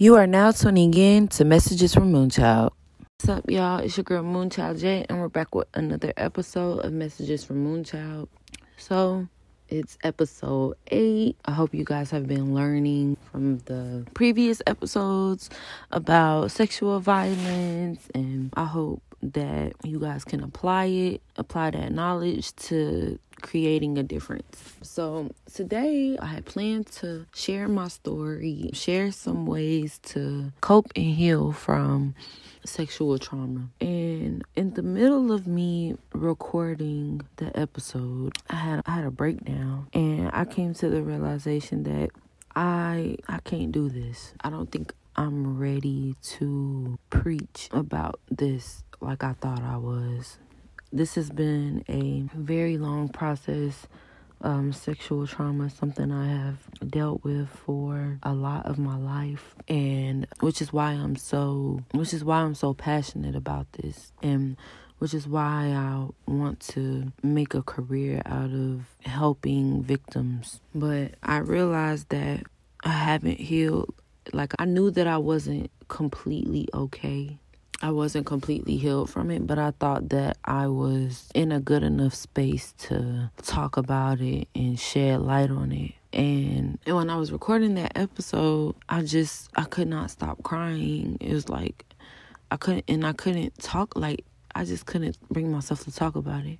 You are now tuning in to Messages from Moonchild. What's up, y'all? It's your girl Moonchild J, and we're back with another episode of Messages from Moonchild. So, it's episode eight. I hope you guys have been learning from the previous episodes about sexual violence, and I hope that you guys can apply it, apply that knowledge to creating a difference. So, today I had planned to share my story, share some ways to cope and heal from sexual trauma. And in the middle of me recording the episode, I had I had a breakdown and I came to the realization that I I can't do this. I don't think I'm ready to preach about this like I thought I was. This has been a very long process. Um, sexual trauma, something I have dealt with for a lot of my life, and which is why I'm so, which is why I'm so passionate about this, and which is why I want to make a career out of helping victims. But I realized that I haven't healed. Like I knew that I wasn't completely okay I wasn't completely healed from it, but I thought that I was in a good enough space to talk about it and shed light on it. And, and when I was recording that episode, I just I could not stop crying. It was like I couldn't and I couldn't talk like I just couldn't bring myself to talk about it.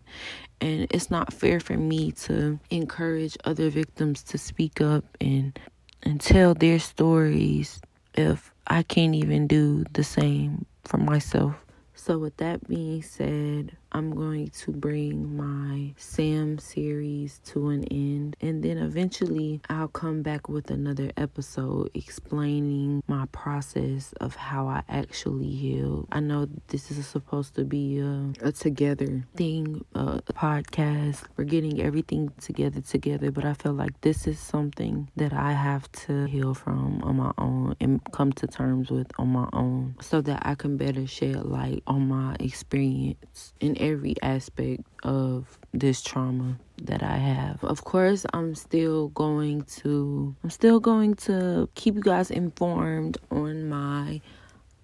And it's not fair for me to encourage other victims to speak up and and tell their stories if I can't even do the same for myself. So, with that being said, I'm going to bring my Sam series to an end. And then eventually I'll come back with another episode explaining my process of how I actually healed. I know this is supposed to be a, a together thing, a podcast. We're getting everything together together, but I feel like this is something that I have to heal from on my own and come to terms with on my own so that I can better shed light on my experience and every aspect of this trauma that I have. Of course, I'm still going to I'm still going to keep you guys informed on my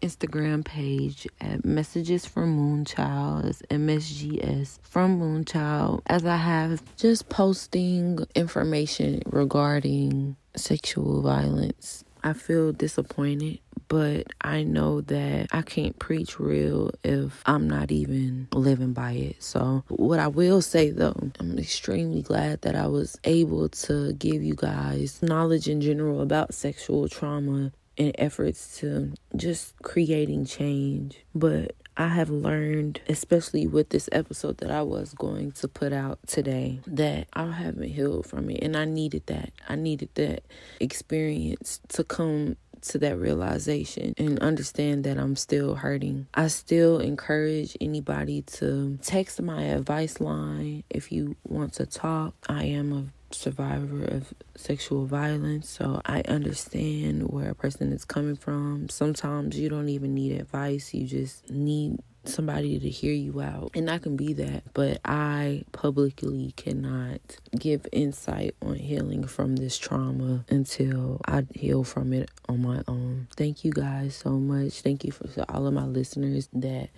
Instagram page at Messages from Moonchild. It's MSGS from Moonchild. As I have just posting information regarding sexual violence. I feel disappointed but I know that I can't preach real if I'm not even living by it. So, what I will say though, I'm extremely glad that I was able to give you guys knowledge in general about sexual trauma and efforts to just creating change. But I have learned, especially with this episode that I was going to put out today, that I haven't healed from it. And I needed that. I needed that experience to come to that realization and understand that I'm still hurting. I still encourage anybody to text my advice line if you want to talk. I am a survivor of sexual violence, so I understand where a person is coming from. Sometimes you don't even need advice, you just need somebody to hear you out. And I can be that, but I publicly cannot give insight on healing from this trauma until I heal from it on my own. Thank you guys so much. Thank you for all of my listeners that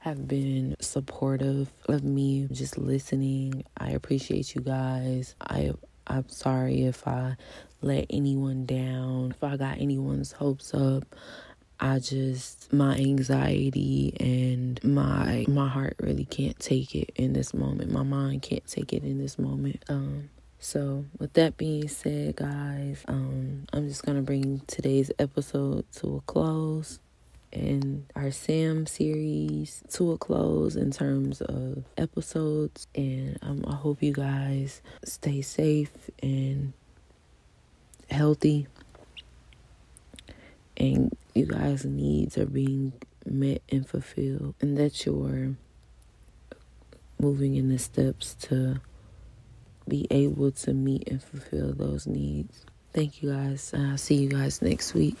have been supportive of me just listening. I appreciate you guys. I I'm sorry if I let anyone down, if I got anyone's hopes up. I just my anxiety and my my heart really can't take it in this moment. My mind can't take it in this moment. Um so with that being said, guys, um I'm just going to bring today's episode to a close and our Sam series to a close in terms of episodes and um, I hope you guys stay safe and healthy and you guys' needs are being met and fulfilled, and that you're moving in the steps to be able to meet and fulfill those needs. Thank you guys. I'll see you guys next week.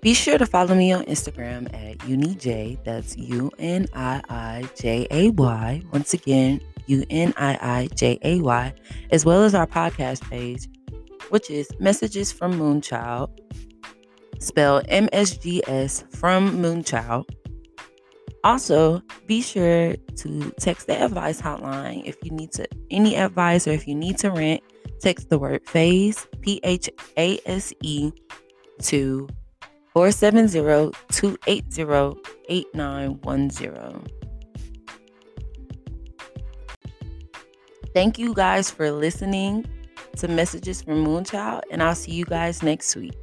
Be sure to follow me on Instagram at UniJ. That's U N I I J A Y. Once again, U N I I J A Y, as well as our podcast page, which is Messages from Moonchild spell MSGS from Moonchild. Also, be sure to text the advice hotline if you need to any advice or if you need to rent. Text the word phase P H A S E to 470-280-8910. Thank you guys for listening to Messages from Moonchild, and I'll see you guys next week.